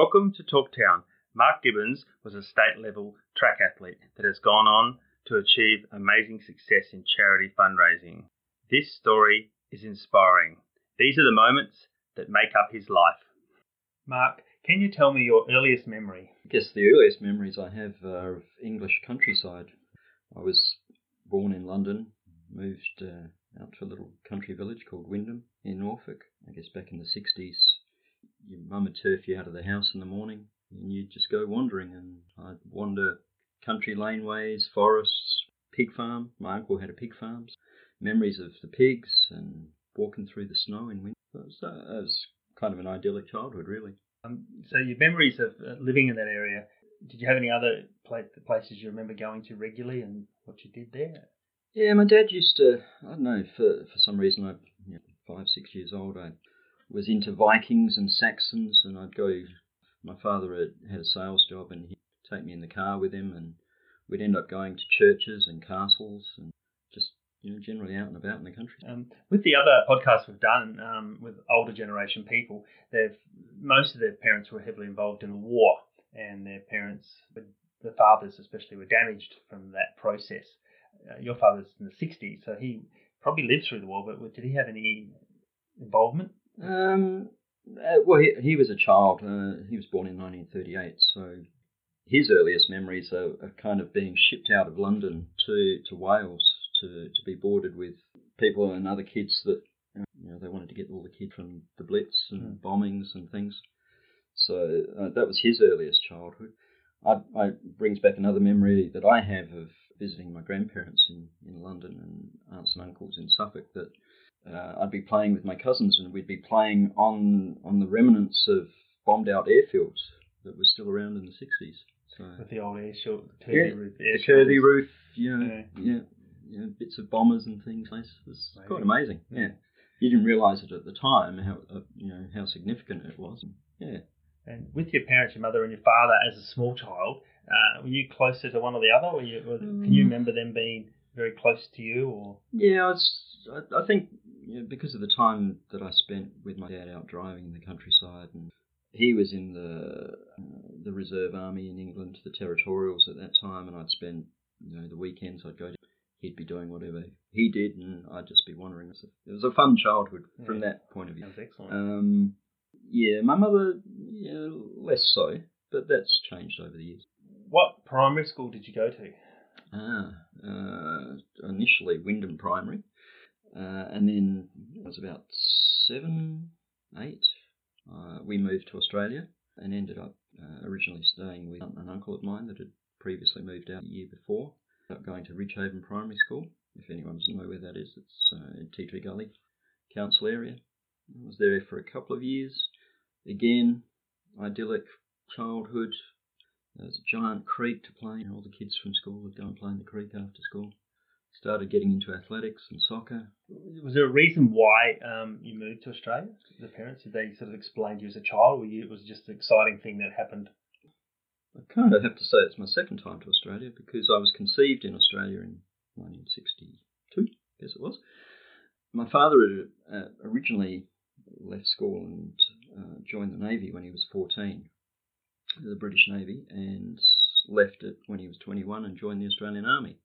Welcome to Talktown. Mark Gibbons was a state level track athlete that has gone on to achieve amazing success in charity fundraising. This story is inspiring. These are the moments that make up his life. Mark, can you tell me your earliest memory? I guess the earliest memories I have are of English countryside. I was born in London, moved uh, out to a little country village called Wymondham in Norfolk. I guess back in the 60s, your mum would turf you out of the house in the morning and you'd just go wandering. And I'd wander country laneways, forests, pig farm. My uncle had a pig farm. Memories of the pigs and walking through the snow in winter. So it was, uh, it was kind of an idyllic childhood, really. Um, so your memories of uh, living in that area. Did you have any other places you remember going to regularly and what you did there? Yeah, my dad used to. I don't know for for some reason I, you know, five six years old, I was into Vikings and Saxons, and I'd go. My father had, had a sales job, and he'd take me in the car with him, and we'd end up going to churches and castles, and just you know generally out and about in the country. Um, with the other podcasts we've done um, with older generation people, they've most of their parents were heavily involved in the war, and their parents, the fathers especially, were damaged from that process. Uh, your father's in the 60s, so he probably lived through the war, but did he have any involvement? Um, uh, well, he, he, was a child. Uh, he was born in 1938, so his earliest memories are, are, kind of being shipped out of London to, to Wales to, to be boarded with people and other kids that you know they wanted to get all the kids from the Blitz and mm. bombings and things. So uh, that was his earliest childhood. I, I brings back another memory that I have of visiting my grandparents in, in London and aunts and uncles in Suffolk that uh, I'd be playing with my cousins and we'd be playing on on the remnants of bombed out airfields that were still around in the 60s. So, with the old air shield, the curvy yeah, roof, the curvy roof, you know, yeah. yeah, you know, bits of bombers and things. It was amazing. quite amazing. Yeah, you didn't realise it at the time how uh, you know how significant it was. Yeah. And with your parents, your mother and your father, as a small child, uh, were you closer to one or the other? Or you, mm. Can you mm. remember them being very close to you? Or yeah, I, was, I, I think you know, because of the time that I spent with my dad out driving in the countryside, and he was in the uh, the reserve army in England, the territorials at that time, and I'd spend you know the weekends I'd go. To, he'd be doing whatever he did, and I'd just be wandering. It was a fun childhood yeah. from that point of view. That's excellent. Um, yeah, my mother, yeah, less so, but that's changed over the years. What primary school did you go to? Ah, uh, initially Wymondham Primary, uh, and then it was about seven, eight. Uh, we moved to Australia and ended up uh, originally staying with an uncle of mine that had previously moved out a year before. Up going to Ridgehaven Primary School. If anyone doesn't know where that is, it's uh, in Tea Tree Gully Council area. I was there for a couple of years. Again, idyllic childhood. There was a giant creek to play. All the kids from school would go and play in the creek after school started getting into athletics and soccer. Was there a reason why um, you moved to Australia? The parents did they sort of explain to you as a child, or you, it was just an exciting thing that happened? I kind of have to say it's my second time to Australia because I was conceived in Australia in 1962, I guess it was. My father had uh, originally left school and uh, joined the Navy when he was 14, the British Navy, and left it when he was 21 and joined the Australian Army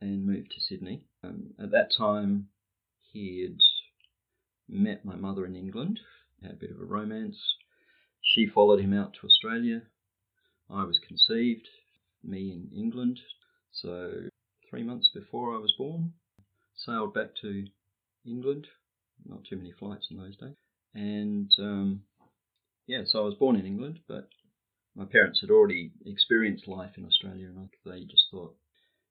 and moved to Sydney. Um, at that time, he had met my mother in England, had a bit of a romance. She followed him out to Australia. I was conceived, me in England. So, three months before I was born, sailed back to England. Not too many flights in those days. And um, yeah, so I was born in England, but my parents had already experienced life in Australia, and they just thought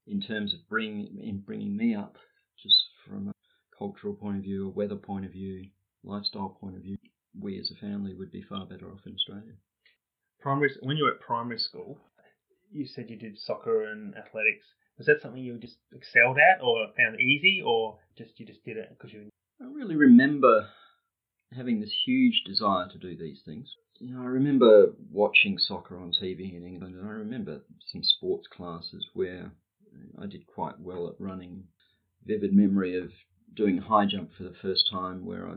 in terms of bring in bringing me up, just from a cultural point of view, a weather point of view, lifestyle point of view, we as a family would be far better off in Australia. Primary, when you were at primary school, you said you did soccer and athletics. Was that something you just excelled at, or found easy, or just you just did it because you? I really remember having this huge desire to do these things. You know, I remember watching soccer on TV in England, and I remember some sports classes where I did quite well at running. Vivid memory of doing high jump for the first time, where I,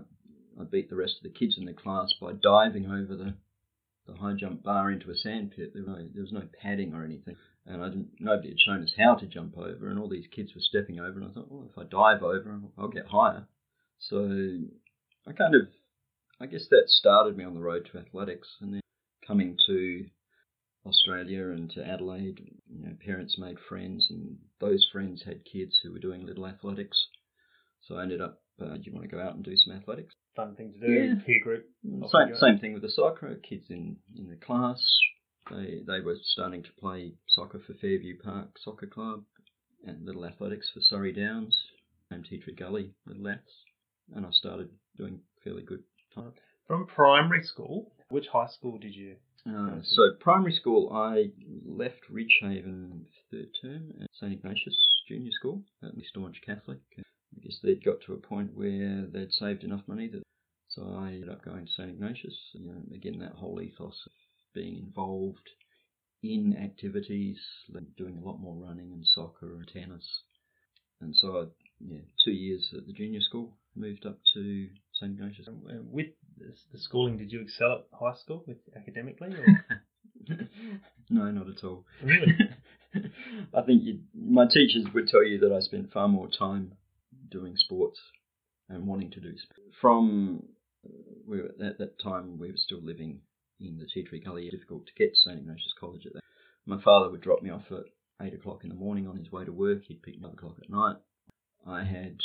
I beat the rest of the kids in the class by diving over the the high jump bar into a sand pit. There was no, there was no padding or anything, and I didn't. Nobody had shown us how to jump over, and all these kids were stepping over, and I thought, well, if I dive over, I'll get higher. So I kind of, I guess that started me on the road to athletics, and then coming to Australia and to Adelaide, you know, parents made friends, and those friends had kids who were doing little athletics. So I ended up, uh, do you want to go out and do some athletics? Fun thing to do, Yeah. peer group. Same, same thing with the soccer. Kids in, in the class, they they were starting to play soccer for Fairview Park Soccer Club and little athletics for Surrey Downs, and Tea Tree Gully Little Aths, and I started doing fairly good time. From primary school, which high school did you? Uh, so primary school, I left Ridgehaven third term at St Ignatius Junior School, at the staunch Catholic. I guess they'd got to a point where they'd saved enough money that, so I ended up going to St Ignatius. You know, again, that whole ethos of being involved in activities, like doing a lot more running and soccer and tennis. And so I, yeah, two years at the junior school, moved up to St Ignatius. Uh, With the the schooling, did you excel at high school with academically? Or? no, not at all. Really? I think you, my teachers would tell you that I spent far more time doing sports and wanting to do sport. From uh, we were, at that time, we were still living in the Tea Tree Gully. It was difficult to get to St Ignatius College at that. My father would drop me off at eight o'clock in the morning on his way to work. He'd pick me up at o'clock at night. I had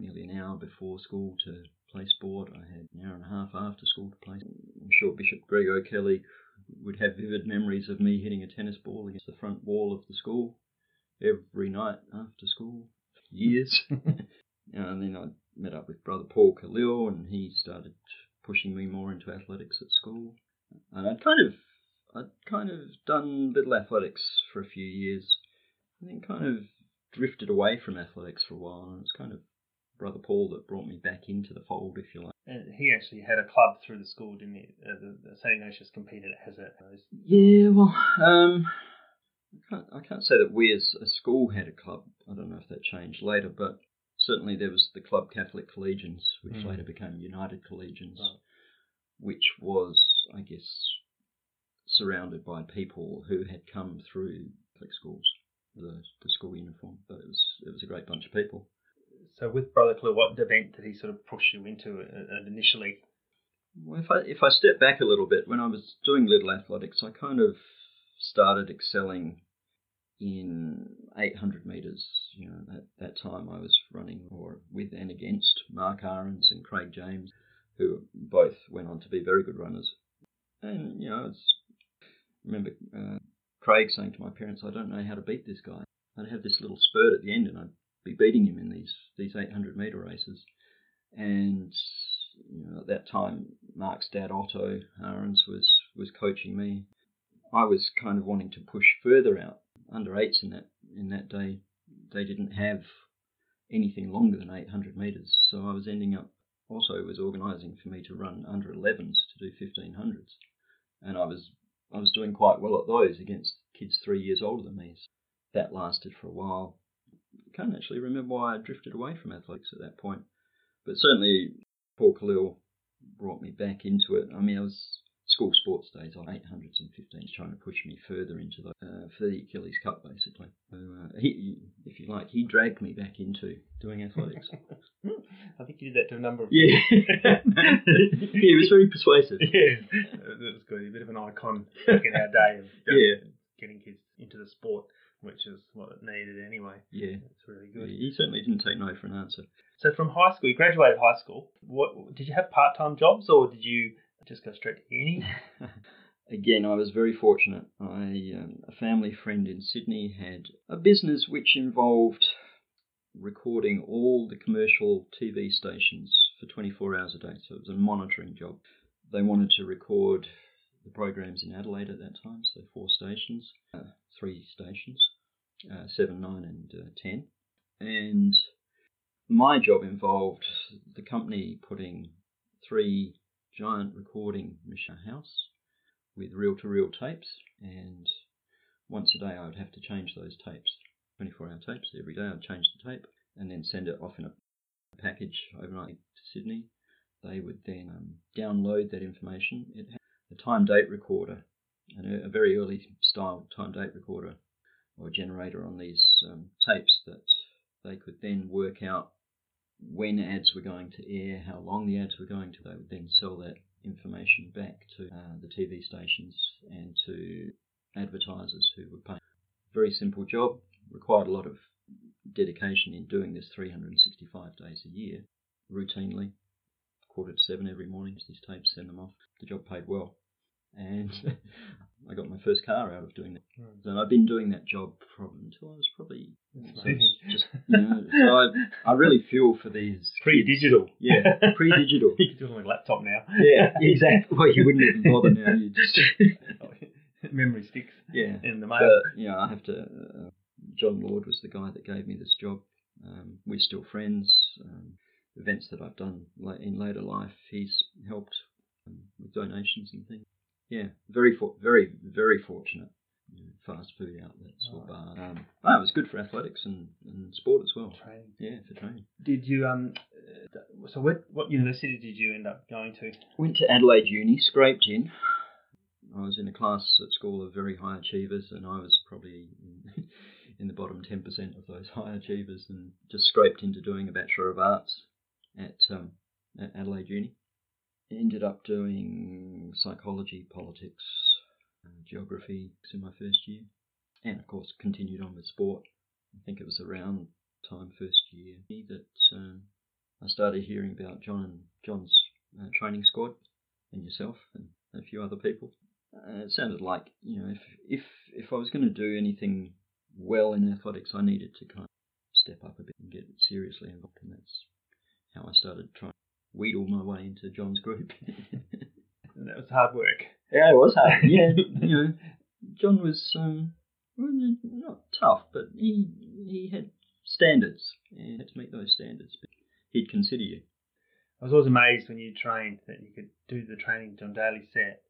nearly an hour before school to play sport. I had an hour and a half after school to play. I'm sure Bishop Greg O'Kelly would have vivid memories of me hitting a tennis ball against the front wall of the school every night after school for years. and then I met up with brother Paul Khalil and he started pushing me more into athletics at school. And I'd kind of I'd kind of done a little athletics for a few years and then kind of drifted away from athletics for a while and it was kind of brother Paul that brought me back into the fold if you like. And he actually had a club through the school, didn't he? Uh, the, the St Ignatius competed as. As, Yeah, well, um, I can't, I can't say that we as a school had a club. I don't know if that changed later, but certainly there was the Club Catholic Collegians, which Mm. later became United Collegians, Right. which was, I guess, surrounded by people who had come through Catholic schools, the, the school uniform. But it was it was a great bunch of people. So with Brother Clue, what event did he sort of push you into uh, initially? Well, if I if I step back a little bit, when I was doing little athletics, I kind of started excelling in 800 meters. You know, at that time I was running or with and against Mark Ahrens and Craig James, who both went on to be very good runners. And you know, it's, I remember uh, Craig saying to my parents, "I don't know how to beat this guy." I'd have this little spurt at the end, and I'd be beating him in these these 800 meter races. And you know, at that time, Mark's dad Otto Ahrens was was coaching me. I was kind of wanting to push further out. Under eights in that in that day, they didn't have anything longer than 800 meters, so I was ending up. It was organising for me to run under 11s to do 1500s, and I was I was doing quite well at those against kids three years older than me. That lasted for a while. I can't actually remember why I drifted away from athletics at that point, but certainly Paul Khalil brought me back into it. I mean, I was school sports days on 800s and 15s, trying to push me further into the uh, for the Achilles Cup, basically. So, uh, he, if you like, he dragged me back into doing athletics. I think you did that to a number of yeah, he was very persuasive. yeah, that was good. A bit of an icon back in our day of Yeah. getting kids into the sport, which is what it needed anyway. Yeah, It's really good. he certainly didn't take no for an answer. So from high school, you graduated high school. What did you have part-time jobs, or did you just go straight to uni? Again, I was very fortunate. I um, a family friend in Sydney had a business which involved recording all the commercial TV stations for 24 hours a day. So it was a monitoring job. They wanted to record the programs in Adelaide at that time, so four stations, uh, three stations, uh, seven, nine, and uh, ten. And my job involved the company putting three giant recording machine house with reel-to-reel tapes, and once a day I would have to change those tapes, 24-hour tapes. Every day I'd change the tape and then send it off in a package overnight to Sydney. They would then um, download that information. It, a time date recorder, and a, a very early style time date recorder or generator on these um, tapes that they could then work out when ads were going to air, how long the ads were going to. They would then sell that information back to uh, the TV stations and to advertisers who were paying. Very simple job, required a lot of dedication in doing this 365 days a year, routinely, quarter to seven every morning, these tapes, send them off. The job paid well. And I got my first car out of doing that. Mm. And I've been doing that job from until I was probably so just you know, so I, I really feel for these Pre-digital. Yeah, pre-digital. you can do it on a laptop now. Yeah, exactly. Well, you wouldn't even bother now. You just Memory sticks yeah. in the mail. But you know, I have to. Uh, John Lord was the guy that gave me this job. Um, we're still friends. Um, events that I've done in later life, he's helped um, with donations and things. Yeah, very, for- very, very fortunate. You know, fast food outlets or Right. bar. Um, oh, it was good for athletics and, and sport as well. Training. Yeah, for training. Did you um? So what what university did you end up going to? Went to Adelaide Uni, scraped in. I was in a class at school of very high achievers, and I was probably in, in the bottom 10% of those high achievers, and just scraped into doing a Bachelor of Arts at, um, at Adelaide Uni. Ended up doing psychology, politics, geography in my first year, and of course continued on with sport. I think it was around time first year that um, I started hearing about John and John's uh, training squad and yourself and a few other people. Uh, it sounded like you know if if if I was going to do anything well in athletics, I needed to kind of step up a bit and get seriously involved, and that's how I started trying wheedle my way into John's group. And that was hard work. yeah, it was hard. Yeah, you know, John was um, not tough, but he he had standards and had to meet those standards. But he'd consider you. I was always amazed when you trained that you could do the training on daily set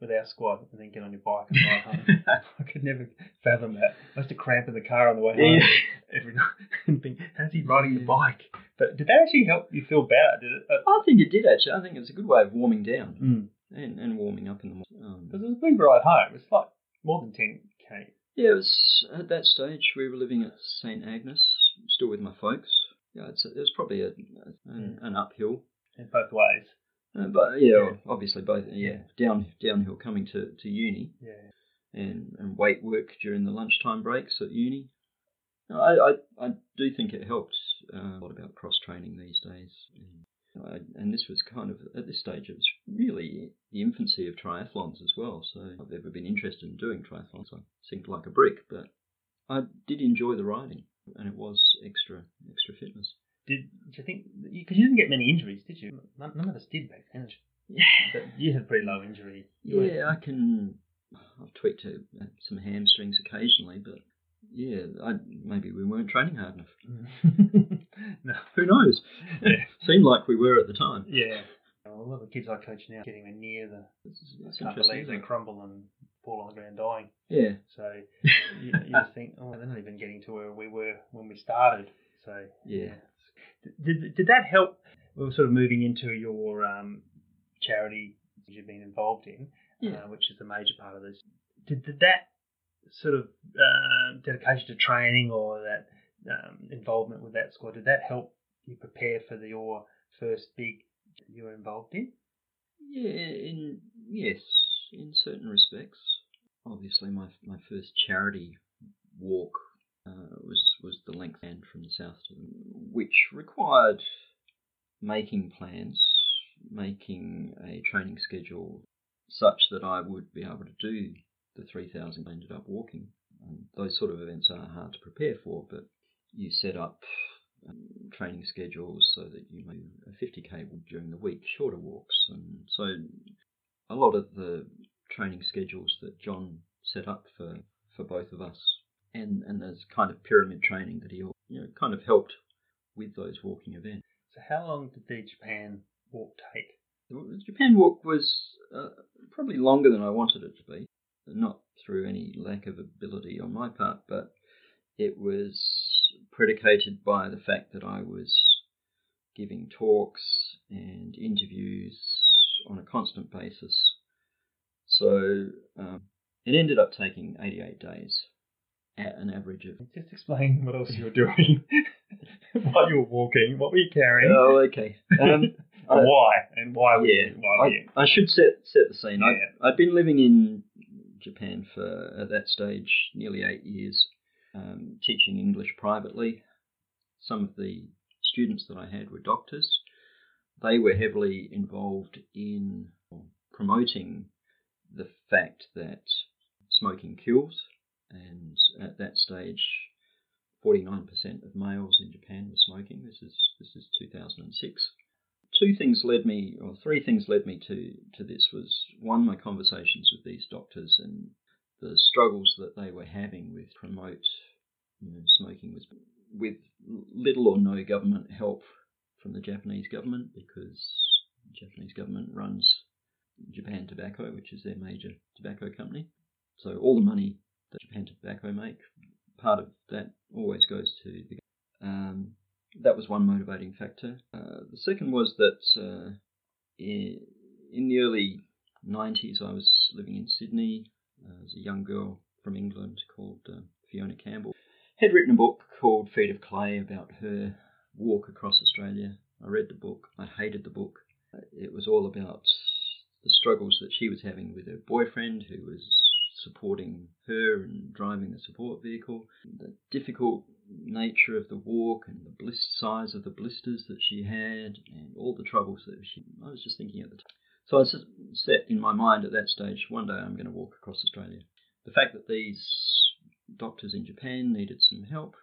with our squad and then get on your bike and ride home. I could never fathom that. I used to cramp in the car on the way home every night and think, how's he riding the bike? But did that actually help you feel better? Did it? Uh, I think it did actually. I think it's a good way of warming down mm. and, and warming up in the morning. Um, Because it was a big ride home. It's like more than 10k. yeah, it was at that stage we were living at St Agnes, still with my folks. Yeah, it's, it was probably a, an, an uphill, in both ways. Uh, but yeah, Yeah. obviously both. Yeah, down downhill coming to, to uni Yeah. and, and weight work during the lunchtime breaks at uni. No, I, I, I do think it helped uh, a lot about cross training these days. And, I, and this was kind of, at this stage, it was really the infancy of triathlons as well. So I've never been interested in doing triathlons. I seemed like a brick, but I did enjoy the riding and it was extra extra fitness. Did, did you think, because you didn't get many injuries, did you? None, none of us did back then. Yeah. But you had pretty low injury. You Yeah, I can. I've tweaked uh, some hamstrings occasionally, but yeah, I, maybe we weren't training hard enough. no. Who knows? Yeah. Seemed like we were at the time. Yeah. A lot of the kids I coach now getting near the It's, it's I can't believe they crumble and fall on the ground dying. Yeah. So you, you just think, oh, they're not even getting to where we were when we started. So Yeah. Did, did, that help? We were sort of moving into your um, charity you've been involved in, Yeah. uh, which is a major part of this. Did, did that sort of uh, dedication to training or that um, involvement with that squad, did that help you prepare for the, your first big you were involved in? Yeah. In yes, in certain respects. Obviously, my my first charity walk uh, was was the length band from the south to the, which required making plans, making a training schedule such that I would be able to do the 3,000 I ended up walking. Um, those sort of events are hard to prepare for, but you set up um, training schedules so that you may a 50k walk during the week, shorter walks, and so a lot of the training schedules that John set up for, for both of us, and and there's kind of pyramid training that he you know kind of helped with those walking events. So how long did the Japan walk take? The Japan walk was uh, probably longer than I wanted it to be, not through any lack of ability on my part, but it was predicated by the fact that I was giving talks and interviews on a constant basis So um, it ended up taking 88 days at an average of. Just explain what else you were doing while you were walking. What were you carrying? Oh, okay. Um, I- why? And why were yeah, you? Why were you? I, I should set set the scene. Yeah. I, I'd been living in Japan for at that stage nearly eight years, um, teaching English privately. Some of the students that I had were doctors. They were heavily involved in promoting the fact that smoking kills, and at that stage, 49% of males in Japan were smoking. This is this is 2006 two things led me, or three things led me to, to this was one, my conversations with these doctors and the struggles that they were having with promote you know, smoking with, with little or no government help from the Japanese government because the Japanese government runs Japan Tobacco, which is their major tobacco company. So all the money that Japan Tobacco make, part of that always goes to the um, that was one motivating factor. Uh, the second was that uh, in, in the early 90s, I was living in Sydney uh, as a young girl from England called uh, Ffyona Campbell. Had written a book called Feet of Clay about her walk across Australia. I read the book. I hated the book. It was all about the struggles that she was having with her boyfriend, who was supporting her and driving the support vehicle, the difficult nature of the walk and the size of the blisters that she had and all the troubles that she I was just thinking at the time. So I set in my mind at that stage, one day I'm going to walk across Australia. The fact that these doctors in Japan needed some help,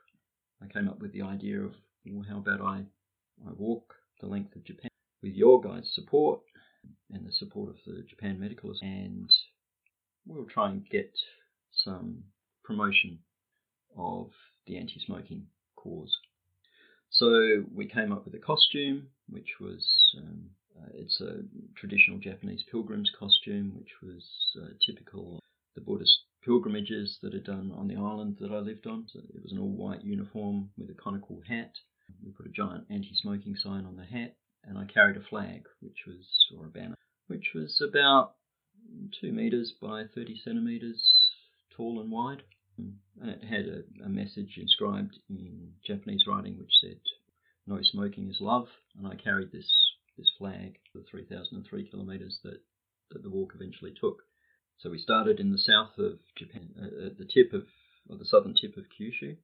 I came up with the idea of, well, how about I, I walk the length of Japan with your guys' support and the support of the Japan Medical Association, and we'll try and get some promotion of the anti-smoking cause. So we came up with a costume, which was um, uh, it's a traditional Japanese pilgrim's costume, which was uh, typical of the Buddhist pilgrimages that are done on the island that I lived on. So it was an all-white uniform with a conical hat. We put a giant anti-smoking sign on the hat, and I carried a flag, which was or a banner, which was about two meters by 30 centimeters tall and wide. And it had a, a message inscribed in Japanese writing which said, No smoking is love. And I carried this, this flag the 3,003 kilometres that, that the walk eventually took. So we started in the south of Japan, uh, at the tip of, or the southern tip of Kyushu.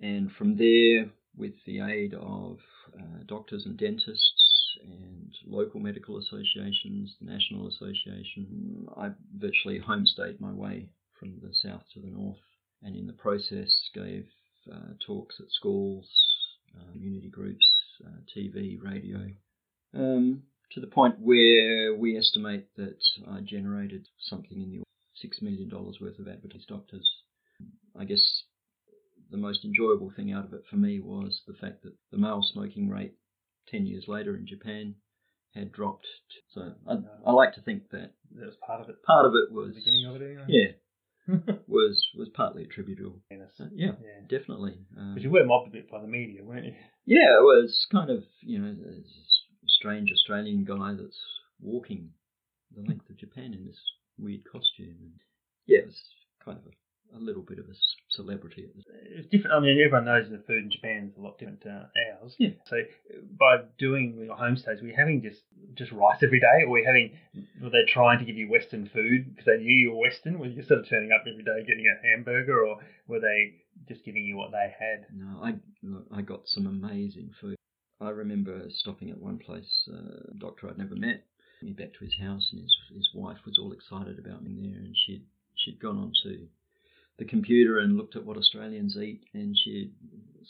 And from there, with the aid of uh, doctors and dentists and local medical associations, the National Association, I virtually homestayed my way from the south to the north, and in the process gave uh, talks at schools, uh, community groups, uh, TV, radio, um, to the point where we estimate that I generated something in the six million dollars worth of advertised doctors. I guess the most enjoyable thing out of it for me was the fact that the male smoking rate ten years later in Japan had dropped. So I, I like to think that That was part of it. part of it The was beginning of it, anyway. yeah was was partly attributable. So, yeah, Yeah. definitely. Um, Because you were mobbed a bit by the media, weren't you? yeah, it was kind of you know a strange Australian guy that's walking the length of Japan in this weird costume, and yeah, it was kind of a, a little bit of a celebrity It's different. I mean, everyone knows the food in Japan is a lot different to ours. Yeah. So by doing your homestays, we're having just just rice every day, or were having? Were they trying to give you Western food because they knew you were Western? Were you sort of turning up every day getting a hamburger, or were they just giving you what they had? No, I I got some amazing food. I remember stopping at one place, uh, a doctor I'd never met, me back to his house, and his his wife was all excited about me there, and she'd she'd gone onto the computer and looked at what Australians eat, and she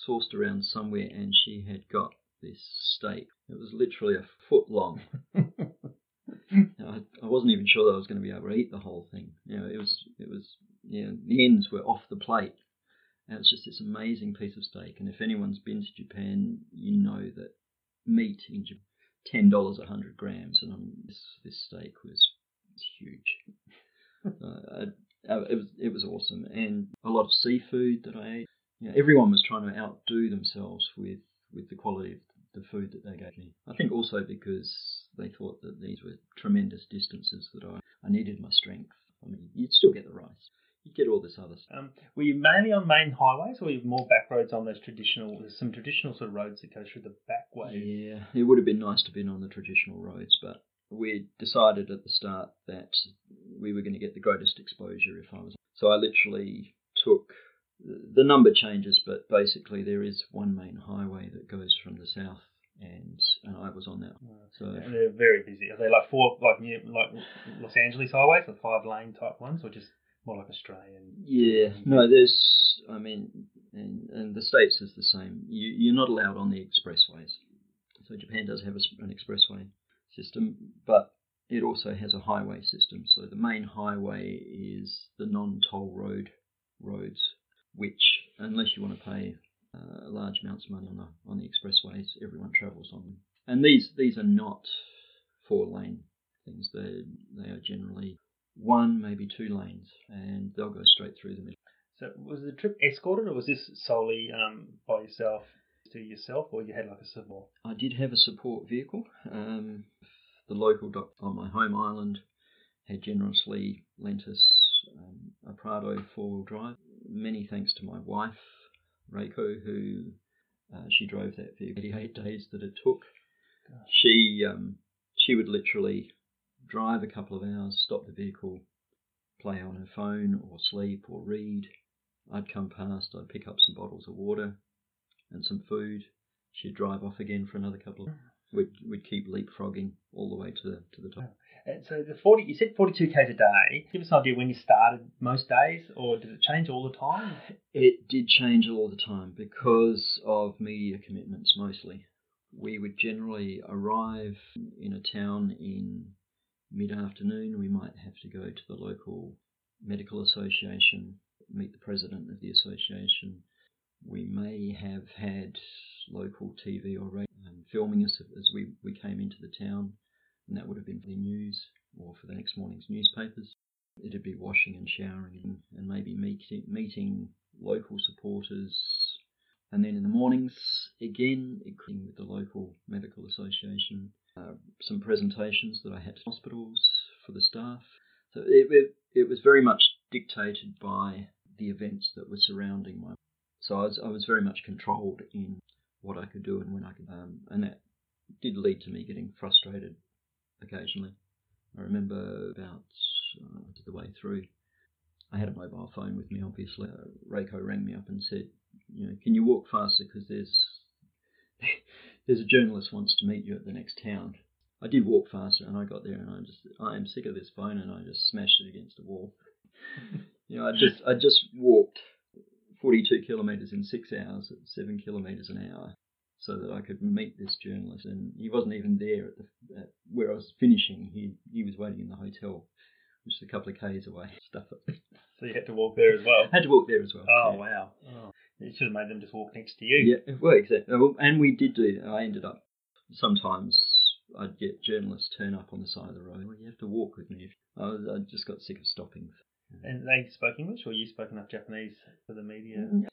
sourced around somewhere, and she had got this steak. It was literally a foot long. I, I wasn't even sure that I was going to be able to eat the whole thing. You know, it was it was yeah, the ends were off the plate. And it's just this amazing piece of steak. And if anyone's been to Japan, you know that meat in Japan, ten dollars a hundred grams, and um, this this steak was, was huge. uh, I, uh, it was it was awesome, and a lot of seafood that I ate. You know, everyone was trying to outdo themselves with with the quality of the food that they gave me. I think also because they thought that these were tremendous distances that I, I needed my strength. I mean, you'd still get the rice. You'd get all this other stuff. Um, were you mainly on main highways, or were you more back roads on those traditional? There's some traditional sort of roads that go through the back way. Yeah, it would have been nice to have been on the traditional roads, but we decided at the start that we were going to get the greatest exposure if I was. So I literally took the number changes, but basically there is one main highway that goes from the south, and and I was on that. So And they're very busy. Are they like four, like new, like Los Angeles highways, the five lane type ones, or just more like Australian? yeah, no, there's I mean, and, and the states is the same. You you're not allowed on the expressways. So Japan does have an expressway system, but it also has a highway system. So the main highway is the non-toll road roads, which unless you want to pay uh, large amounts of money on the on the expressways, everyone travels on them. And these these are not four lane things. They they are generally one, maybe two lanes, and they'll go straight through the middle. So was the trip escorted, or was this solely um, by yourself to yourself, or you had like a support? I did have a support vehicle. Um, the local doc on my home island had generously lent us um, a Prado four-wheel drive. Many thanks to my wife, Reiko, who uh, she drove that vehicle 88 days that it took. Gosh. She um, she would literally drive a couple of hours, stop the vehicle, play on her phone or sleep or read. I'd come past, I'd pick up some bottles of water and some food. She'd drive off again for another couple of we'd, we'd keep leapfrogging all the way to the to the top. And so the forty, you said forty-two k's a day. Give us an idea when you started most days, or did it change all the time? It did change all the time because of media commitments mostly. We would generally arrive in a town in mid afternoon. We might have to go to the local medical association, meet the president of the association. We may have had local TV or radio um, filming us as we, we came into the town, and that would have been for the news or for the next morning's newspapers. It'd be washing and showering and, and maybe meeting, meeting local supporters. And then in the mornings, again, agreeing with the local medical association, uh, some presentations that I had to hospitals for the staff. So it, it, it was very much dictated by the events that were surrounding my. So I was I was very much controlled in what I could do and when I could, um, and that did lead to me getting frustrated occasionally. I remember about uh, the way through, I had a mobile phone with me. Obviously, uh, Reiko rang me up and said, "You know, can you walk faster because there's there's a journalist wants to meet you at the next town." I did walk faster, and I got there, and I just I am sick of this phone, and I just smashed it against the wall. you know, I just I just walked 42 kilometres in six hours at seven kilometres an hour, so that I could meet this journalist. And he wasn't even there at, the, at where I was finishing. He he was waiting in the hotel, which is a couple of k's away. Stuff it. So you had to walk there as well. Had to walk there as well. Oh yeah. wow! Oh, you should have made them just walk next to you. Yeah, well, exactly. And we did do. I ended up sometimes I'd get journalists turn up on the side of the road. Well, you have to walk with me. I, was, I just got sick of stopping. And they spoke English, or you spoke enough Japanese for the media? Mm.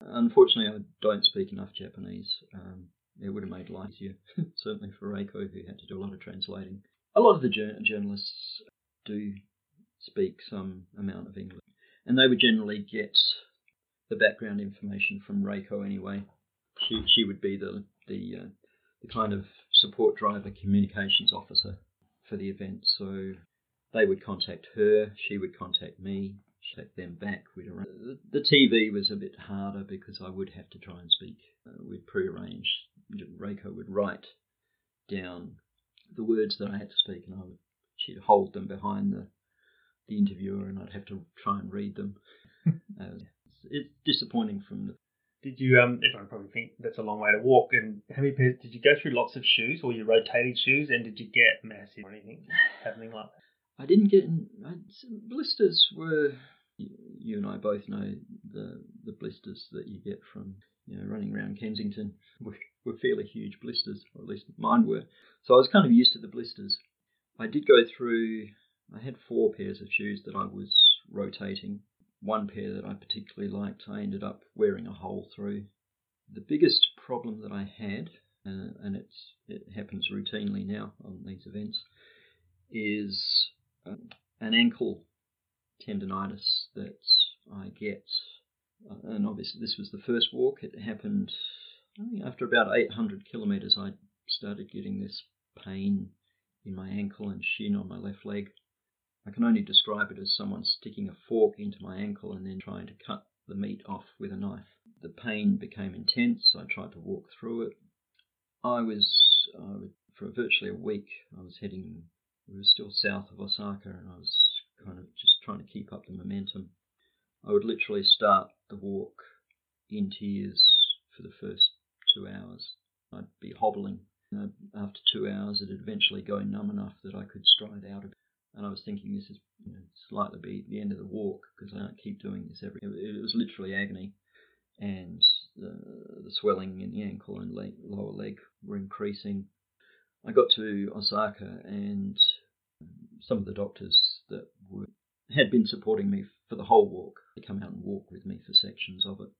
Unfortunately, I don't speak enough Japanese. Um, it would have made life easier, certainly for Reiko, who had to do a lot of translating. A lot of the jour- journalists do speak some amount of English, and they would generally get the background information from Reiko anyway. She she would be the the uh, the kind of support driver communications officer for the event. So they would contact her, she would contact me, check them back. We'd arrange. The, TV was a bit harder because I would have to try and speak. Uh, we'd pre-arrange. Reiko would write down the words that I had to speak, and I would she'd hold them behind the the interviewer, and I'd have to try and read them. uh, it's, disappointing from the Did you? Um, everyone probably think that's a long way to walk. And how many pairs did you go through? Lots of shoes, or you rotating shoes? And did you get massive or anything happening like that? I didn't get I, blisters were you, and I both know the the blisters that you get from you know running around Kensington were, were fairly huge blisters, or at least mine were. So I was kind of used to the blisters. I did go through. I had four pairs of shoes that I was rotating. One pair that I particularly liked, I ended up wearing a hole through. The biggest problem that I had, uh, and it happens routinely now on these events, is an ankle tendonitis that I get. Uh, and obviously, this was the first walk. It happened after about 800 kilometres. I started getting this pain in my ankle and shin on my left leg. I can only describe it as someone sticking a fork into my ankle and then trying to cut the meat off with a knife. The pain became intense. I tried to walk through it. I was, uh, for virtually a week, I was heading, we were still south of Osaka, and I was kind of just trying to keep up the momentum. I would literally start the walk in tears for the first two hours. I'd be hobbling. Know, after two hours, it'd eventually go numb enough that I could stride out of it. And I was thinking this is you know, slightly be the end of the walk because I don't keep doing this every. It was literally agony, and the, the swelling in the ankle and leg, lower leg were increasing. I got to Osaka, and some of the doctors that were, had been supporting me for the whole walk, they come out and walk with me for sections of it.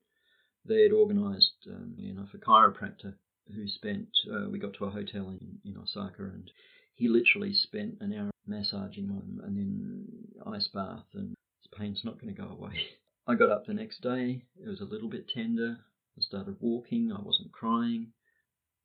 They had organised, um, enough, a chiropractor who spent. Uh, we got to a hotel in, in Osaka, and he literally spent an hour massaging my and then ice bath, and his pain's not going to go away. I got up the next day. It was a little bit tender. I started walking. I wasn't crying,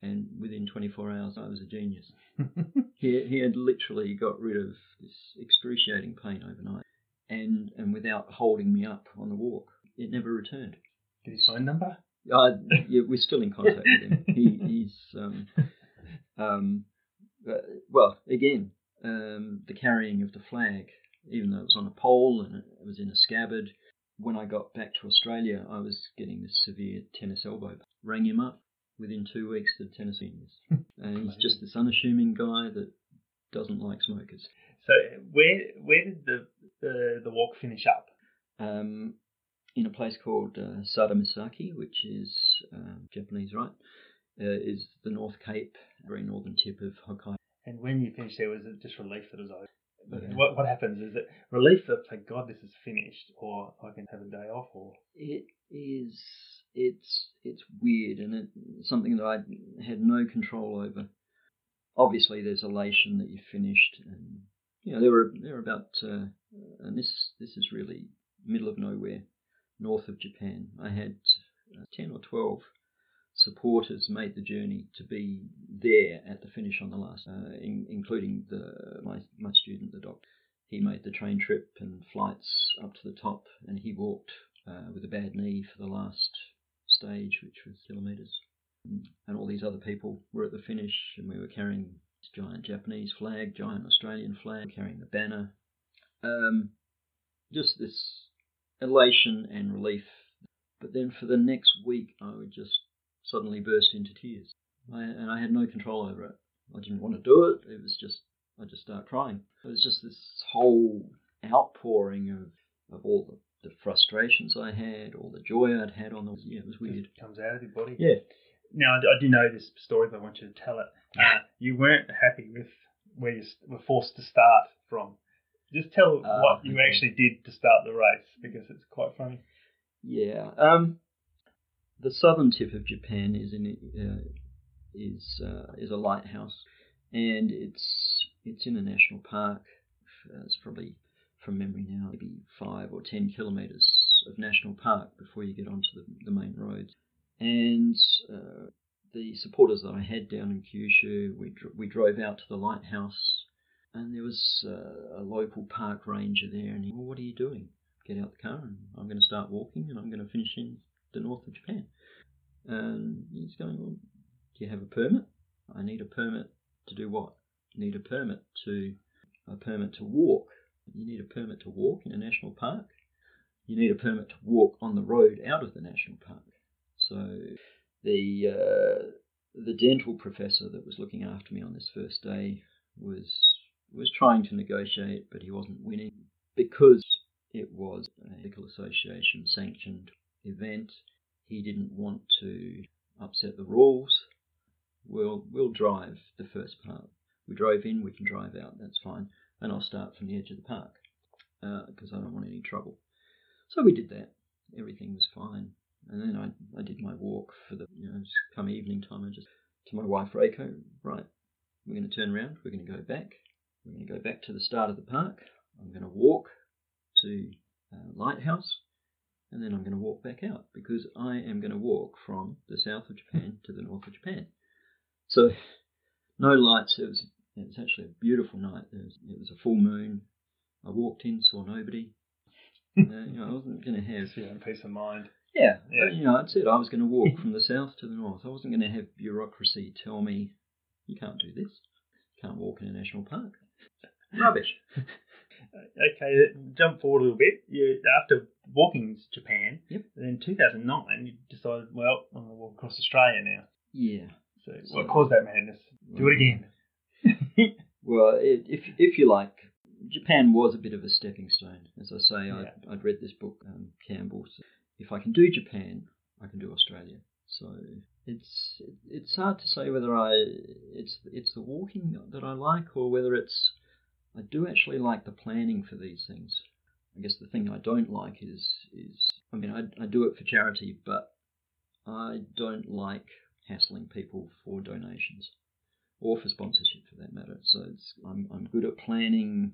and within 24 hours, I was a genius. he he had literally got rid of this excruciating pain overnight, and and without holding me up on the walk, it never returned. Get his phone number? Uh, yeah, we're still in contact with him. He, he's um, um, uh, well, again, um, the carrying of the flag, even though it was on a pole and it was in a scabbard. When I got back to Australia, I was getting this severe tennis elbow. Rang him up within two weeks. The Tennessee and he's just this unassuming guy that doesn't like smokers. So where where did the the, the walk finish up? Um, in a place called uh, Sadamisaki, which is um, Japanese, right? Uh, is the North Cape, very northern tip of Hokkaido. And when you finished there, was it just relief that it was over? Yeah. What what happens? Is it relief that thank God this is finished, or I can have a day off, or It is. It's it's weird, and it's something that I had no control over. Obviously, there's elation that you finished, and you know there were there were about, uh, and this this is really middle of nowhere, north of Japan. I had uh, ten or twelve supporters made the journey to be there at the finish on the last, uh, in, including the my my student, the doctor. He made the train trip and flights up to the top, and he walked uh, with a bad knee for the last stage, which was kilometres. And all these other people were at the finish, and we were carrying this giant Japanese flag, giant Australian flag, carrying the banner. Um, just this elation and relief. But then for the next week, I would just suddenly burst into tears. I, and I had no control over it. I didn't want to do it. It was just, I just started crying. It was just this whole outpouring of, of all the, the frustrations I had, all the joy I'd had on the. Yeah, it was weird. It comes out of your body. Yeah. Now I do- I do know this story, but I want you to tell it. Uh, you weren't happy with where you were forced to start from. Just tell Ah, what you okay. actually did to start the race because it's quite funny. Yeah. Um, the southern tip of Japan is in uh, is uh, is a lighthouse, and it's it's in a national park. Uh, it's probably from memory now, maybe five or ten kilometres of national park before you get onto the, the main roads. And uh, the supporters that I had down in Kyushu, we we drove out to the lighthouse, and there was uh, a local park ranger there, and he, well, what are you doing? Get out the car, and I'm going to start walking, and I'm going to finish in the north of Japan. And he's going, well, do you have a permit? I need a permit to do what? Need a permit to a permit to walk. You need a permit to walk in a national park. You need a permit to walk on the road out of the national park. So the uh, the dental professor that was looking after me on this first day was was trying to negotiate, but he wasn't winning because it was a medical association sanctioned event. He didn't want to upset the rules. We'll we'll drive the first part. We drove in, we can drive out. That's fine, and I'll start from the edge of the park because I don't want any trouble. So we did that. Everything was fine, and then I I did my walk for the you know come evening time. I just to my wife Reiko, right, we're going to turn around, we're going to go back, we're going to go back to the start of the park, I'm going to walk to uh, Lighthouse, and then I'm going to walk back out because I am going to walk from the south of Japan to the north of Japan. So, no lights. It was it was actually a beautiful night. It was, it was a full moon. I walked in, saw nobody. uh, you know, I wasn't going to have your peace of mind. yeah, Yeah. you know, that's it. I was going to walk from the south to the north. I wasn't going to have bureaucracy tell me you can't do this. You can't walk in a national park. Rubbish. Okay, jump forward a little bit. You after walking to Japan, Yep. then 2009, you decided, well, I'm going to walk across Australia now. Yeah. So, So- what caused that madness? Do it again. Well, it, if if you like, Japan was a bit of a stepping stone. As I say, Yeah. I, I'd read this book, um, Campbell's. If I can do Japan, I can do Australia. So it's it's hard to say whether I it's it's the walking that I like or whether it's I do actually like the planning for these things. I guess the thing I don't like is is I mean I, I do it for charity, but I don't like hassling people for donations or for sponsorship for that matter. So I'm I'm good at planning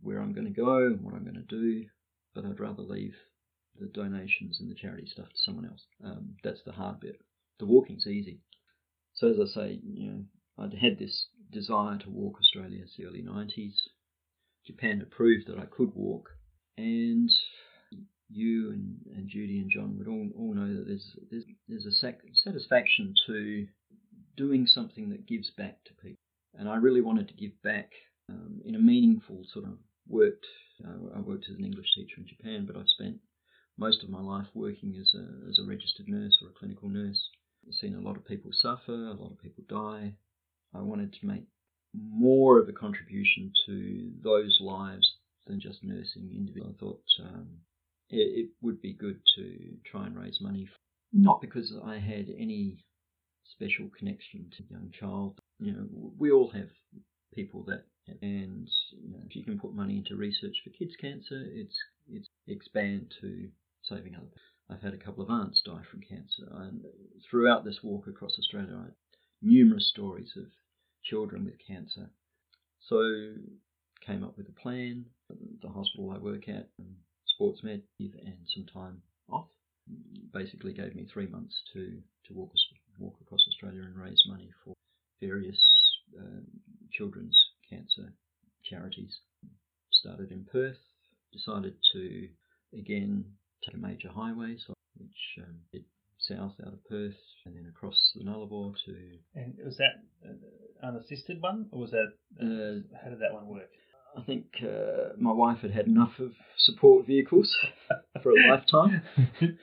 where I'm going to go what I'm going to do, but I'd rather leave the donations and the charity stuff to someone else. Um, that's the hard bit. The walking's easy. So as I say, you know, I'd had this desire to walk Australia since the early 90s. Japan had proved that I could walk, and you and, and Judy and John would all, all know that there's there's, there's a sac- satisfaction to doing something that gives back to people. And I really wanted to give back um, in a meaningful sort of worked. Uh, I worked as an English teacher in Japan, but I've spent most of my life working as a as a registered nurse or a clinical nurse. I've seen a lot of people suffer, a lot of people die. I wanted to make more of a contribution to those lives than just nursing individuals. I thought um, it, it would be good to try and raise money, not because I had any special connection to young child. You know, we all have people that, and you know, if you can put money into research for kids' cancer, it's it's expand to saving other. I've had a couple of aunts die from cancer, and throughout this walk across Australia, I had numerous stories of children with cancer. So came up with a plan. The hospital I work at, sports med, and some time off. Basically, gave me three months to to walk across Australia and raise money for various um, children's cancer charities. Started in Perth. Decided to again take a major highway, so which um, did south out of Perth and then across the Nullarbor to And was that uh, unassisted one, or was that? Uh, how did that one work? I think uh, my wife had had enough of support vehicles for a lifetime.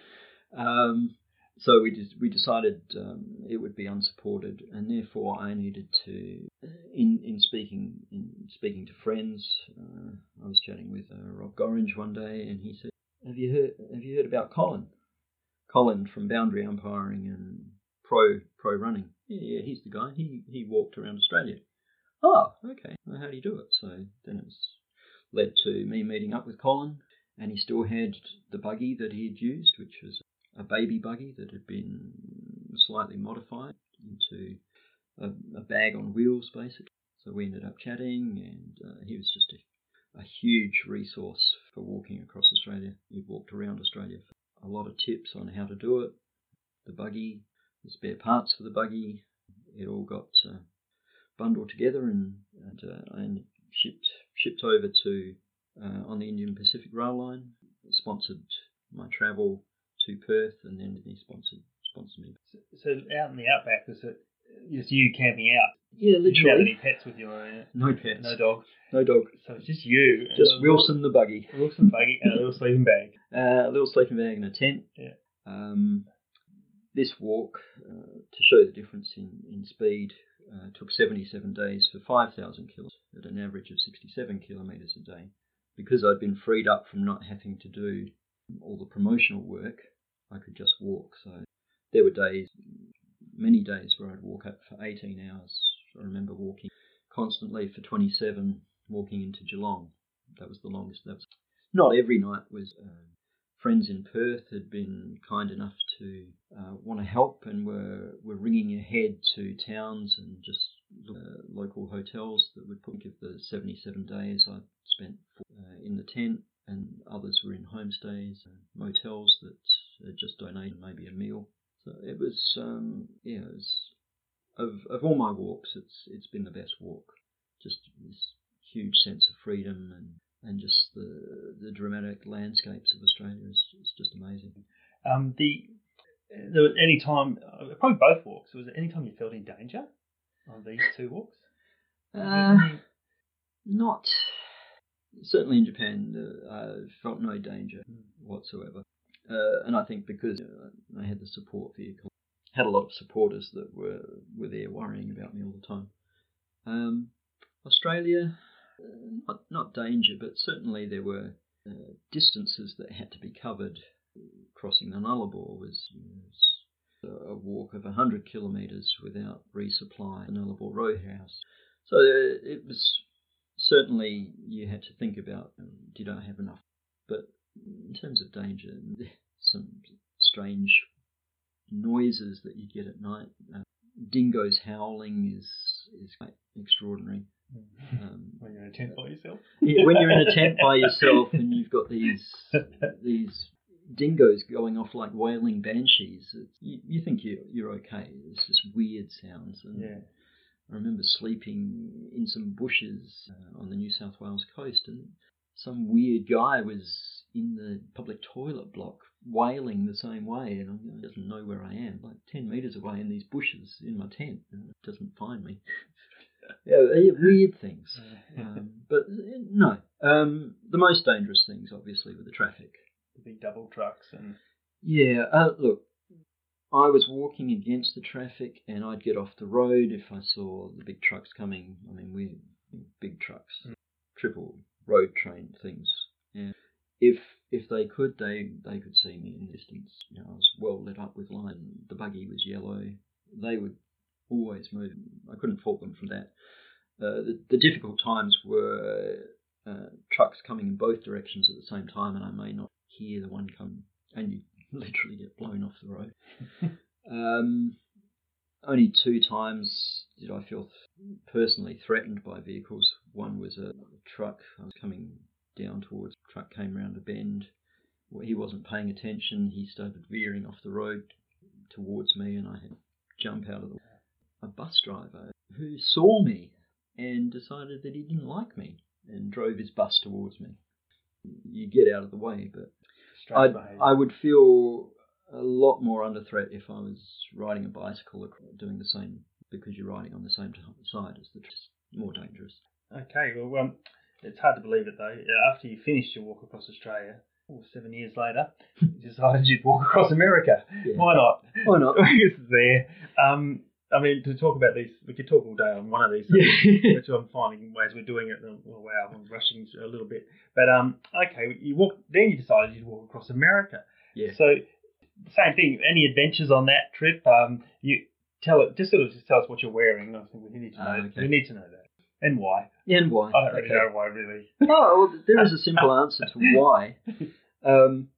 Um, so we just, we decided um, it would be unsupported, and therefore I needed to, in in speaking in speaking to friends, uh, I was chatting with uh, Rob Gorringe one day, and he said, "Have you heard Have you heard about Colin? Colin from Boundary Umpiring and Pro Pro Running? Yeah, yeah, he's the guy. He he walked around Australia. Oh, okay. Well, how do you do it? So then it was led to me meeting up with Colin, and he still had the buggy that he had used, which was a baby buggy that had been slightly modified into a, a bag on wheels, basically. So we ended up chatting, and uh, he was just a, a huge resource for walking across Australia. He walked around Australia for a lot of tips on how to do it. The buggy, the spare parts for the buggy, it all got uh, bundled together and, and, uh, and shipped shipped over to uh, on the Indian Pacific Rail Line. It Sponsored my travel to Perth, and then he sponsored sponsored me. So, so out in the outback, was it just you camping out? Yeah, You didn't have any pets with you, uh, No pets. no dog. No dog. So it's just you. and Just a Wilson the buggy. little- Wilson buggy and a little sleeping bag. Uh, a little sleeping bag and a tent. Yeah. Um, this walk, uh, to show the difference in, in speed, uh, took 77 days for 5,000 kilos at an average of 67 kilometres a day. Because I'd been freed up from not having to do all the promotional work, I could just walk. So there were days, many days, where I'd walk up for 18 hours. I remember walking constantly for 27, walking into Geelong. That was the longest. That was not every night was. Um, friends in Perth had been kind enough to uh, want to help and were, were ringing ahead to towns and just uh, local hotels that would put give the 77 days I spent uh, in the tent, and others were in homestays, and motels that just donated maybe a meal. So it was, um, yeah, it was, of of all my walks, it's it's been the best walk. Just this huge sense of freedom and and just the the dramatic landscapes of Australia is, is just amazing. Um, the there was any time, uh, probably both walks. Was there any time you felt in danger on these two walks? Uh, not certainly in Japan. Uh, I felt no danger mm. whatsoever, uh, and I think because I had the support vehicle, had a lot of supporters that were were there worrying about me all the time. Um, Australia, not not danger, but certainly there were uh, distances that had to be covered. Crossing the Nullarbor was, was a walk of 100 kilometres without resupply the Nullarbor Roadhouse. So uh, it was certainly you had to think about um, did I have enough? But in terms of danger, some strange noises that you get at night. Uh, dingoes howling is is quite extraordinary. Um, when you're in a tent by yourself. yeah, when you're in a tent by yourself and you've got these these dingoes going off like wailing banshees, you, you think you you're okay. It's just weird sounds. And yeah. I remember sleeping in some bushes uh, on the New South Wales coast, and some weird guy was in the public toilet block wailing the same way, and he doesn't know where I am, like ten meters away in these bushes in my tent, and doesn't find me. yeah, weird things. Um, but no, um, the most dangerous things, obviously, were the traffic. The big double trucks and. Yeah, uh, look, I was walking against the traffic, and I'd get off the road if I saw the big trucks coming. I mean, we're big trucks, mm. triple road train things. Yeah. If if they could, they they could see me in the distance. You know, I was well lit up with light. The buggy was yellow. They would always move. I couldn't fault them for that. Uh, the, the, difficult times were uh, trucks coming in both directions at the same time, and I may not hear the one come, and you literally get blown off the road. um, only two times did I feel th- personally threatened by vehicles. One was a truck. I was coming down towards the truck came around a bend. He wasn't paying attention. He started veering off the road towards me, and I had to jump out of the. A bus driver who saw me and decided that he didn't like me and drove his bus towards me. You get out of the way, but I I would feel a lot more under threat if I was riding a bicycle or doing the same because you're riding on the same side as the just more dangerous. Okay, well, um, it's hard to believe it though. After you finished your walk across Australia, oh, seven years later, you decided you'd walk across America. Yeah. Why not? Why not? it's there. Um, I mean, to talk about these, we could talk all day on one of these, yeah. which I'm finding ways we're doing it. Oh, wow, I'm rushing a little bit. But um, okay, you walk. Then you decided you'd walk across America. Yeah. So same thing. Any adventures on that trip? Um, you tell it. Just sort of just tell us what you're wearing. I think we need to know. Uh, okay. We need to know that and why. And why? I don't really why, really. oh, well, there is a simple answer to why. Um,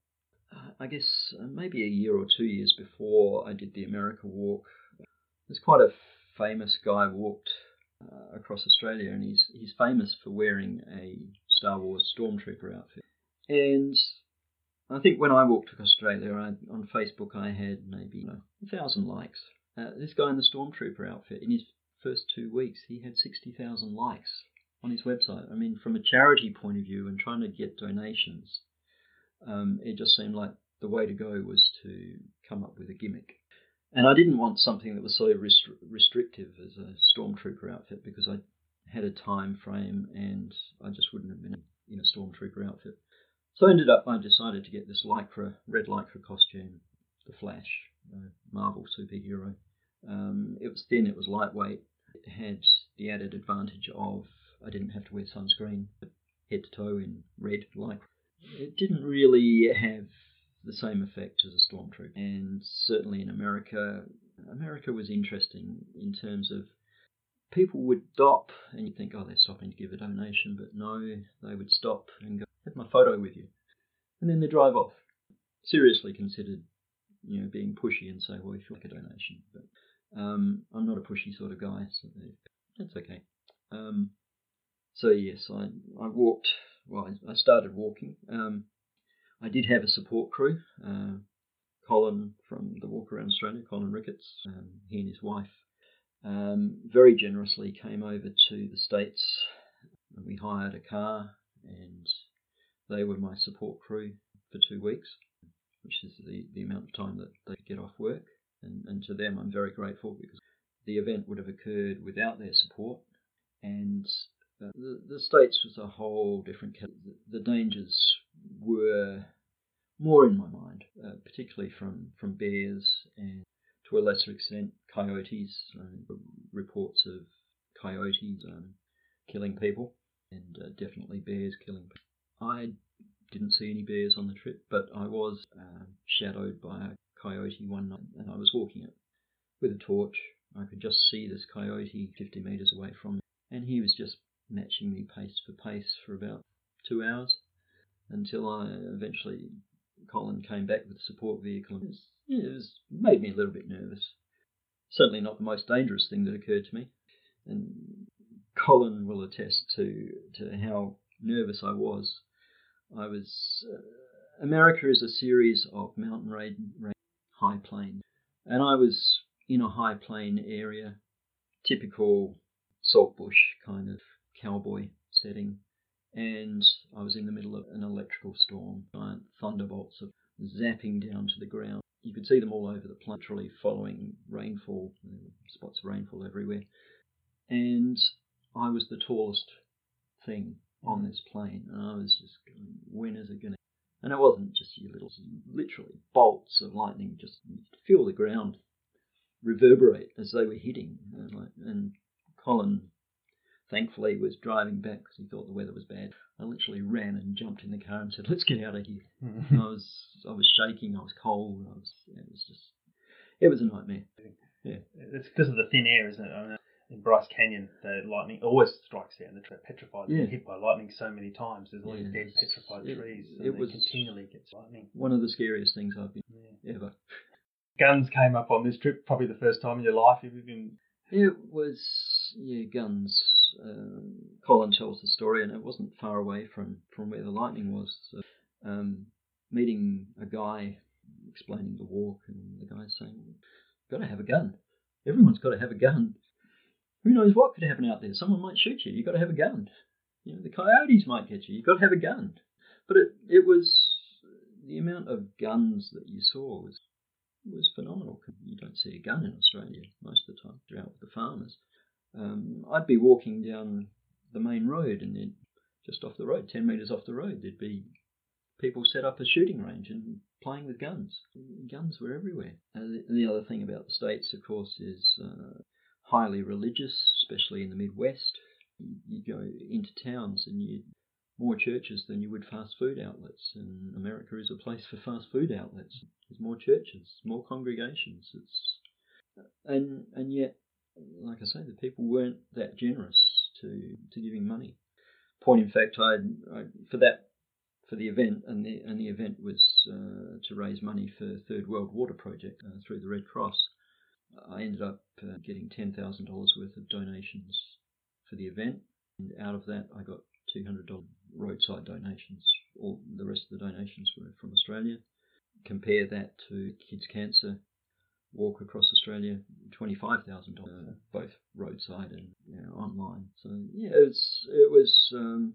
I guess uh, maybe a year or two years before I did the America walk, there's quite a famous guy walked uh, across Australia, and he's he's famous for wearing a Star Wars stormtrooper outfit. And I think when I walked across Australia, I, on Facebook I had maybe you know, a thousand likes. Uh, this guy in the stormtrooper outfit, in his first two weeks, he had sixty thousand likes on his website. I mean, from a charity point of view and trying to get donations, um, it just seemed like the way to go was to come up with a gimmick. And I didn't want something that was so restri- restrictive as a stormtrooper outfit because I had a time frame and I just wouldn't have been in a stormtrooper outfit. So I ended up, I decided to get this lycra, red lycra costume, the Flash, Marvel superhero. Um, it was thin, it was lightweight, it had the added advantage of I didn't have to wear sunscreen, head to toe in red lycra. It didn't really have the same effect as a stormtrooper. And certainly in America, America was interesting in terms of people would stop and you think, oh, they're stopping to give a donation, but no, they would stop and go, have my photo with you. And then they drive off. Seriously considered, you know, being pushy and say, well, if you like a donation. But Um, I'm not a pushy sort of guy, so that's okay. Um, so yes, I I walked. Well, I, started walking. Um, I did have a support crew. Uh, Colin from the Walk Around Australia, Colin Ricketts, um, he and his wife, um, very generously came over to the States. And we hired a car, and they were my support crew for two weeks, which is the, the amount of time that they get off work. And, and to them, I'm very grateful because the event would have occurred without their support. And the, the States was a whole different category. The dangers were more in my mind, uh, particularly from, from bears and to a lesser extent coyotes. Uh, reports of coyotes um, killing people and uh, definitely bears killing people. I didn't see any bears on the trip, but I was uh, shadowed by a coyote one night and I was walking it with a torch. I could just see this coyote 50 metres away from me and he was just matching me pace for pace for about two hours until I eventually Colin came back with a support vehicle. It, was, it was, made me a little bit nervous. Certainly not the most dangerous thing that occurred to me. And Colin will attest to, to how nervous I was. I was. Uh, America is a series of mountain range, high plains. And I was in a high plain area, typical saltbush kind of cowboy setting and I was in the middle of an electrical storm. Giant thunderbolts of zapping down to the ground. You could see them all over the plain, literally following rainfall, spots of rainfall everywhere. And I was the tallest thing on mm. this plane, and I was just going, when is it going to? And it wasn't just you little, literally bolts of lightning. Just feel the ground reverberate as they were hitting. And, like, and Colin thankfully he was driving back because he thought the weather was bad. I literally ran and jumped in the car and said, "Let's get out of here." Mm-hmm. I was I was shaking. I was cold. I was it was just it was a nightmare. Yeah, it's because of the thin air, isn't it? I mean, in Bryce Canyon, the lightning always strikes there, and the petrified. Yeah. They're hit by lightning so many times. There's all these dead petrified it, trees. And it was continually gets lightning. One of the scariest things I've been yeah. ever. Guns came up on this trip, probably the first time in your life you've been. It was yeah, guns um, Colin tells the story, and it wasn't far away from, from where the lightning was. So, um, meeting a guy explaining the walk, and the guy saying, "Got to have a gun. Everyone's got to have a gun. Who knows what could happen out there? Someone might shoot you. You've got to have a gun. You know, the coyotes might get you. You've got to have a gun." But it it was the amount of guns that you saw was was phenomenal. You don't see a gun in Australia most of the time. You're out with the farmers um, I'd be walking down the main road, and then just off the road, 10 metres off the road, there'd be people set up a shooting range and playing with guns. Guns were everywhere. Uh, the, the, other thing about the States, of course, is uh, highly religious, especially in the Midwest. You, you go into towns and you more churches than you would fast food outlets, and America is a place for fast food outlets. There's more churches, more congregations. It's and and yet like I say, the people weren't that generous to to giving money. Point in fact, I, I for that for the event, and the and the event was uh, to raise money for Third World Water Project uh, through the Red Cross. I ended up uh, getting ten thousand dollars worth of donations for the event, and out of that, I got two hundred dollars roadside donations. All the rest of the donations were from Australia. Compare that to Kids Cancer walk across Australia, twenty five thousand dollars, both roadside and you know, online. So yeah, it was it was um,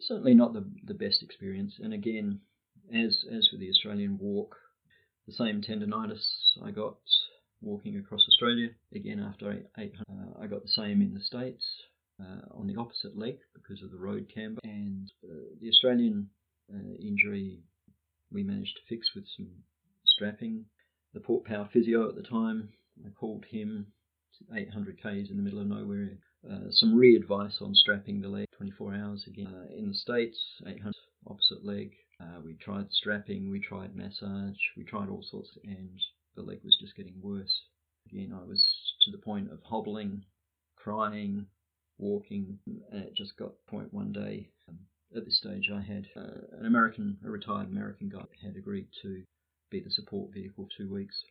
certainly not the the best experience. And again, as as with the Australian walk, the same tendonitis I got walking across Australia. Again, after eight, uh, I got the same in the states. Uh, on the opposite leg because of the road camber and uh, the Australian uh, injury we managed to fix with some strapping the Port Power physio at the time. I called him 800 k's in the middle of nowhere. Uh, some re-advice on strapping the leg 24 hours again. Uh, in the States, 800 opposite leg. Uh, we tried strapping, we tried massage, we tried all sorts, and the leg was just getting worse. Again, I was to the point of hobbling, crying, walking, and it just got point one day. Um, at this stage, I had uh, an American, a retired American guy, had agreed to be the support vehicle two weeks.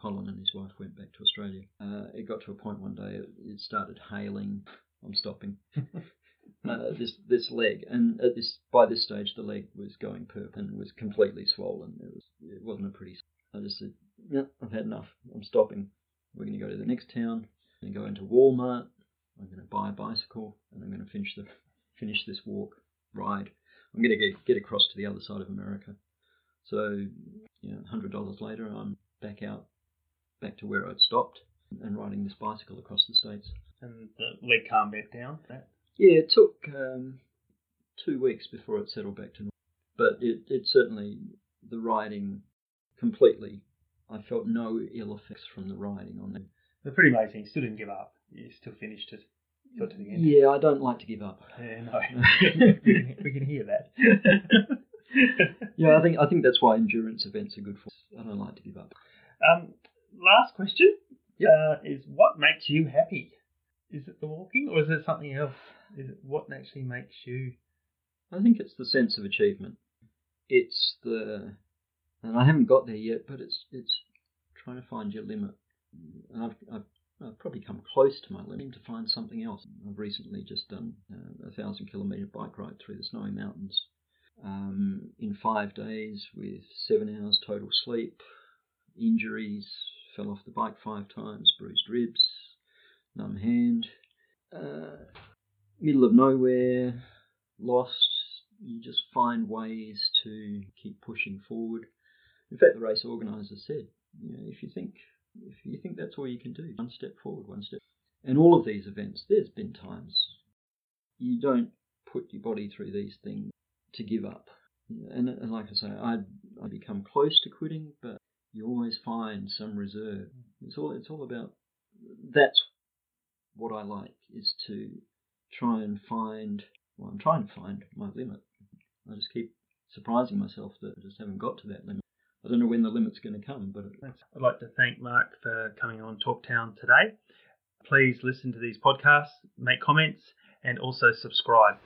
Colin and his wife went back to Australia. Uh, it got to a point one day it, it started hailing. I'm stopping. uh, this this leg, and at this by this stage the leg was going purple and was completely swollen. It was it wasn't a pretty. I just said, "No, I've had enough. I'm stopping. We're going to go to the next town and go into Walmart. I'm going to buy a bicycle and I'm going to finish the finish this walk ride. I'm going to get get across to the other side of America. So, you know, hundred dollars later, I'm back out, back to where I'd stopped, and riding this bicycle across the states. And the leg calmed back down. That Yeah, it took um, two weeks before it settled back to normal, but it, it certainly the riding completely. I felt no ill effects from the riding on it. was pretty amazing. You still didn't give up. You still finished it. Got to the end. Yeah, I don't like to give up. Yeah, no. we can hear that. Yeah, I think I think that's why endurance events are good for. I don't like to give up. Um, last question Yep. uh, is what makes you happy? Is it the walking or is it something else? Is it what actually makes you? I think it's the sense of achievement. It's the, and I haven't got there yet, but it's it's trying to find your limit. And I've, I've, I've probably come close to my limit to find something else. I've recently just done uh, a thousand kilometre bike ride through the snowy mountains um, in five days with seven hours total sleep, injuries, fell off the bike five times, bruised ribs, numb hand, uh, middle of nowhere, lost. You just find ways to keep pushing forward. In fact, the race organizer said, you know, if you think if you think that's all you can do, one step forward, one step. And all of these events, there's been times you don't put your body through these things to give up. And, and like I say, I'd I become close to quitting, but you always find some reserve. It's all it's all about. That's what I like is to try and find. Well, I'm trying to find my limit. I just keep surprising myself that I just haven't got to that limit. I don't know when the limit's going to come, but. I'd like to thank Mark for coming on Talktown today. Please listen to these podcasts, make comments, and also subscribe.